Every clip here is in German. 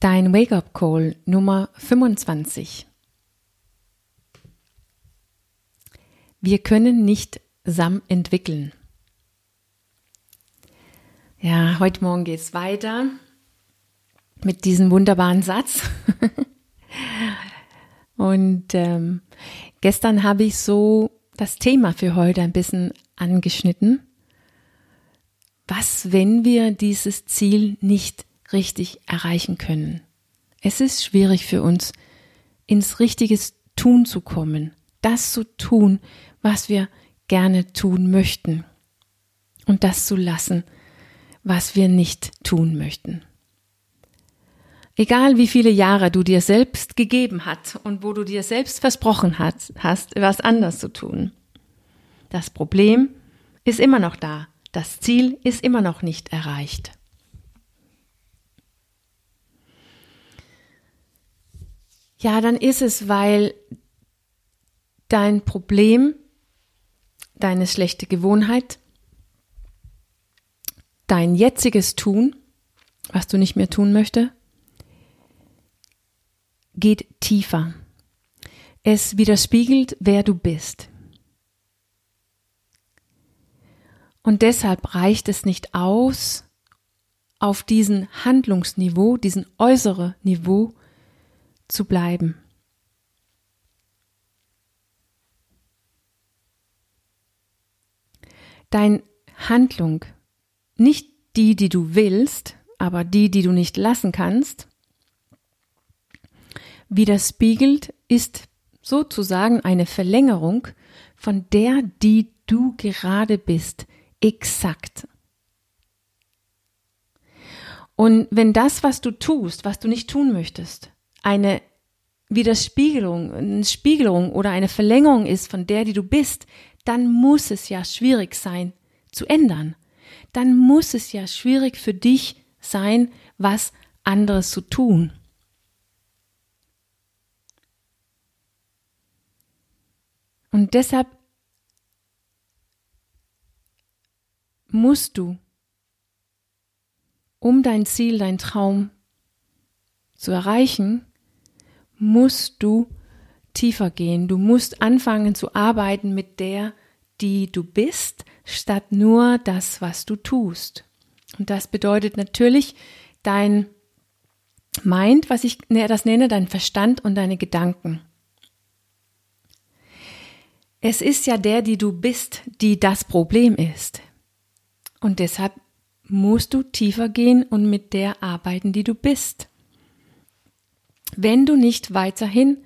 Dein Wake-up Call Nummer 25. Wir können nicht SAM entwickeln. Ja, heute Morgen geht es weiter mit diesem wunderbaren Satz. Und ähm, gestern habe ich so das Thema für heute ein bisschen angeschnitten. Was, wenn wir dieses Ziel nicht richtig erreichen können? Es ist schwierig für uns, ins richtige Tun zu kommen, das zu tun, was wir gerne tun möchten und das zu lassen, was wir nicht tun möchten. Egal wie viele Jahre du dir selbst gegeben hast und wo du dir selbst versprochen hast, hast, was anders zu tun. Das Problem ist immer noch da. Das Ziel ist immer noch nicht erreicht. Ja, dann ist es, weil dein Problem, deine schlechte Gewohnheit, dein jetziges Tun, was du nicht mehr tun möchtest, geht tiefer. Es widerspiegelt, wer du bist. Und deshalb reicht es nicht aus, auf diesen Handlungsniveau, diesen äußere Niveau zu bleiben. Dein Handlung, nicht die, die du willst, aber die, die du nicht lassen kannst, widerspiegelt, ist sozusagen eine Verlängerung von der, die du gerade bist, exakt. Und wenn das, was du tust, was du nicht tun möchtest, eine Widerspiegelung, eine Spiegelung oder eine Verlängerung ist von der, die du bist, dann muss es ja schwierig sein zu ändern. Dann muss es ja schwierig für dich sein, was anderes zu tun. Und deshalb musst du, um dein Ziel, dein Traum zu erreichen, musst du tiefer gehen. Du musst anfangen zu arbeiten mit der, die du bist, statt nur das, was du tust. Und das bedeutet natürlich dein Mind, was ich das nenne, dein Verstand und deine Gedanken. Es ist ja der, die du bist, die das Problem ist. Und deshalb musst du tiefer gehen und mit der arbeiten, die du bist. Wenn du nicht weiterhin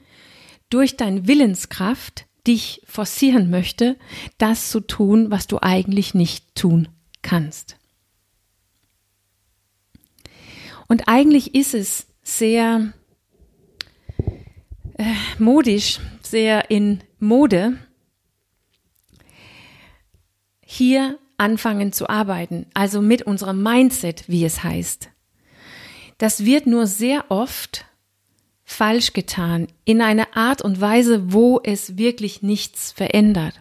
durch dein Willenskraft dich forcieren möchte, das zu tun, was du eigentlich nicht tun kannst. Und eigentlich ist es sehr äh, modisch, sehr in Mode, hier anfangen zu arbeiten, also mit unserem Mindset, wie es heißt. Das wird nur sehr oft falsch getan, in einer Art und Weise, wo es wirklich nichts verändert.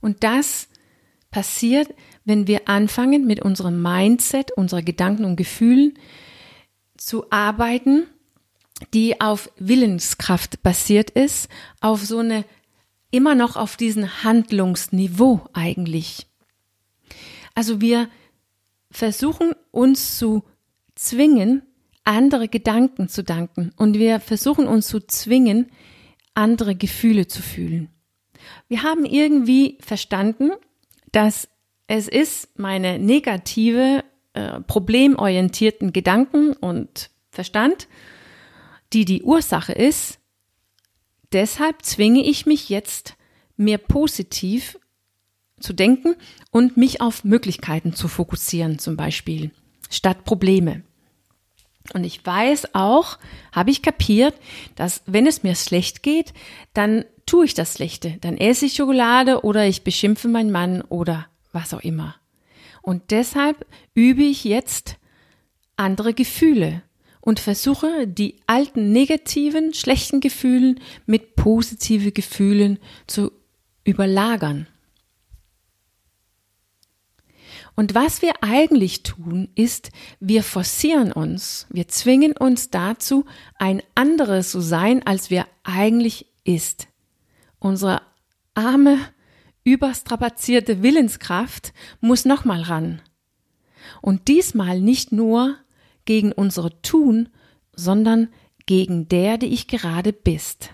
Und das passiert, wenn wir anfangen, mit unserem Mindset, unserer Gedanken und Gefühlen zu arbeiten, die auf Willenskraft basiert ist, auf so eine immer noch auf diesem Handlungsniveau eigentlich. Also wir versuchen uns zu zwingen, andere Gedanken zu danken und wir versuchen uns zu zwingen, andere Gefühle zu fühlen. Wir haben irgendwie verstanden, dass es ist meine negative, äh, problemorientierten Gedanken und Verstand, die die Ursache ist, deshalb zwinge ich mich jetzt, mehr positiv zu denken und mich auf Möglichkeiten zu fokussieren, zum Beispiel, statt Probleme. Und ich weiß auch, habe ich kapiert, dass wenn es mir schlecht geht, dann tue ich das Schlechte. Dann esse ich Schokolade oder ich beschimpfe meinen Mann oder was auch immer. Und deshalb übe ich jetzt andere Gefühle und versuche die alten negativen, schlechten Gefühlen mit positive Gefühlen zu überlagern. Und was wir eigentlich tun, ist, wir forcieren uns, wir zwingen uns dazu, ein anderes zu sein, als wir eigentlich ist. Unsere arme, überstrapazierte Willenskraft muss nochmal ran. Und diesmal nicht nur gegen unsere Tun, sondern gegen der, die ich gerade bist.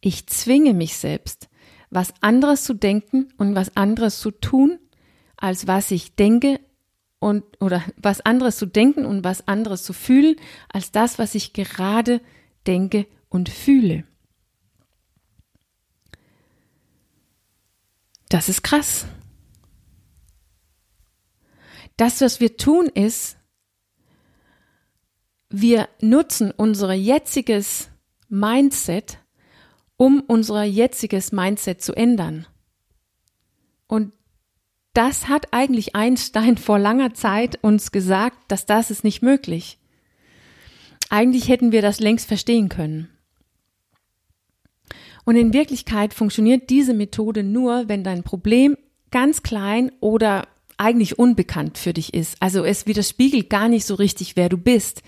Ich zwinge mich selbst, was anderes zu denken und was anderes zu tun, als was ich denke und oder was anderes zu denken und was anderes zu fühlen, als das, was ich gerade denke und fühle. Das ist krass. Das, was wir tun, ist, wir nutzen unser jetziges Mindset um unser jetziges Mindset zu ändern. Und das hat eigentlich Einstein vor langer Zeit uns gesagt, dass das ist nicht möglich. Eigentlich hätten wir das längst verstehen können. Und in Wirklichkeit funktioniert diese Methode nur, wenn dein Problem ganz klein oder eigentlich unbekannt für dich ist. Also es widerspiegelt gar nicht so richtig, wer du bist.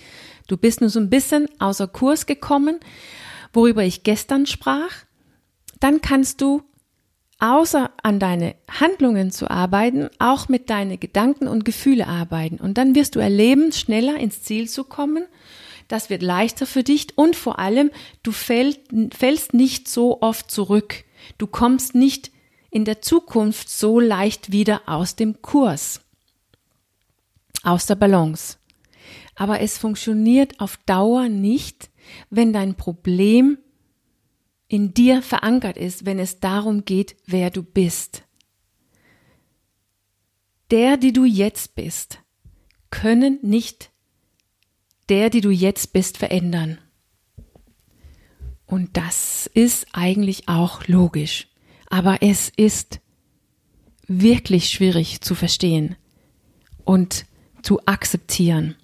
Du bist nur so ein bisschen außer Kurs gekommen, worüber ich gestern sprach, dann kannst du außer an deine Handlungen zu arbeiten, auch mit deinen Gedanken und Gefühle arbeiten. Und dann wirst du erleben, schneller ins Ziel zu kommen. Das wird leichter für dich und vor allem, du fällst, fällst nicht so oft zurück. Du kommst nicht in der Zukunft so leicht wieder aus dem Kurs, aus der Balance. Aber es funktioniert auf Dauer nicht, wenn dein Problem in dir verankert ist, wenn es darum geht, wer du bist. Der, die du jetzt bist, können nicht der, die du jetzt bist, verändern. Und das ist eigentlich auch logisch. Aber es ist wirklich schwierig zu verstehen und zu akzeptieren.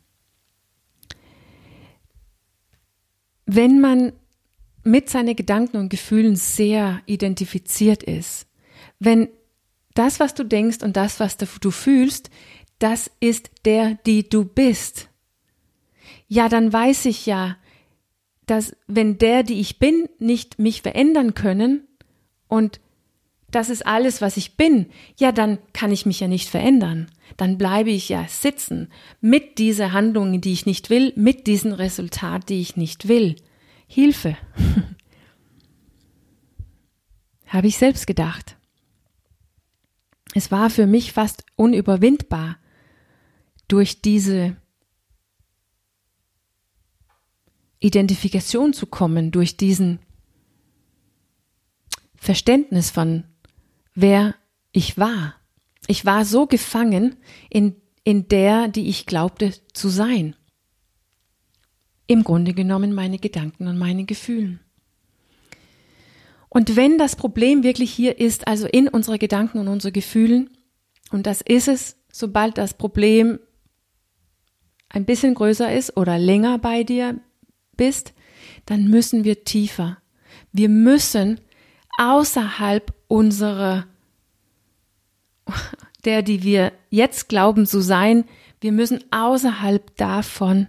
Wenn man mit seinen Gedanken und Gefühlen sehr identifiziert ist, wenn das, was du denkst und das, was du fühlst, das ist der, die du bist, ja, dann weiß ich ja, dass wenn der, die ich bin, nicht mich verändern können und das ist alles, was ich bin, ja, dann kann ich mich ja nicht verändern. Dann bleibe ich ja sitzen mit dieser Handlung, die ich nicht will, mit diesem Resultat, die ich nicht will. Hilfe. Habe ich selbst gedacht. Es war für mich fast unüberwindbar, durch diese Identifikation zu kommen, durch diesen Verständnis von wer ich war. Ich war so gefangen in, in der, die ich glaubte zu sein. Im Grunde genommen meine Gedanken und meine Gefühlen. Und wenn das Problem wirklich hier ist, also in unsere Gedanken und unsere Gefühlen, und das ist es, sobald das Problem ein bisschen größer ist oder länger bei dir bist, dann müssen wir tiefer. Wir müssen außerhalb unserer, der, die wir jetzt glauben zu sein, wir müssen außerhalb davon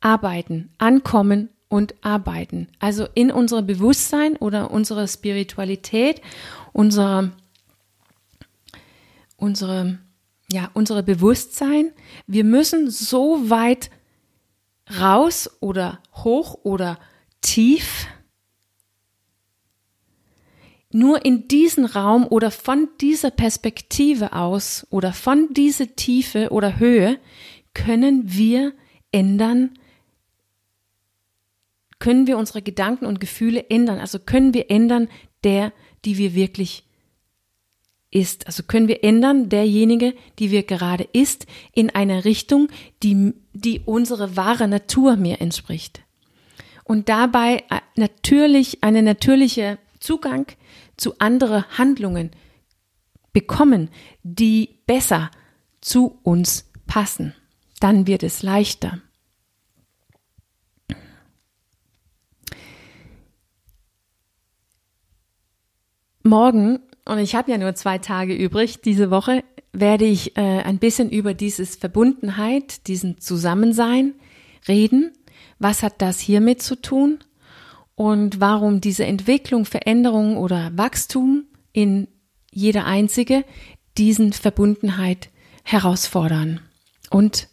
arbeiten, ankommen und arbeiten. Also in unser Bewusstsein oder unsere Spiritualität, unsere, unsere, ja, unsere Bewusstsein. Wir müssen so weit raus oder hoch oder tief nur in diesen Raum oder von dieser Perspektive aus oder von dieser Tiefe oder Höhe können wir ändern, können wir unsere Gedanken und Gefühle ändern. Also können wir ändern, der, die wir wirklich ist. Also können wir ändern, derjenige, die wir gerade ist, in eine Richtung, die, die unsere wahre Natur mir entspricht. Und dabei äh, natürlich eine natürliche Zugang zu anderen Handlungen bekommen, die besser zu uns passen. Dann wird es leichter. Morgen und ich habe ja nur zwei Tage übrig diese Woche, werde ich äh, ein bisschen über dieses Verbundenheit, diesen Zusammensein reden. Was hat das hiermit zu tun? Und warum diese Entwicklung, Veränderung oder Wachstum in jeder einzige diesen Verbundenheit herausfordern und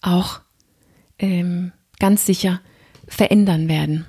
auch ähm, ganz sicher verändern werden.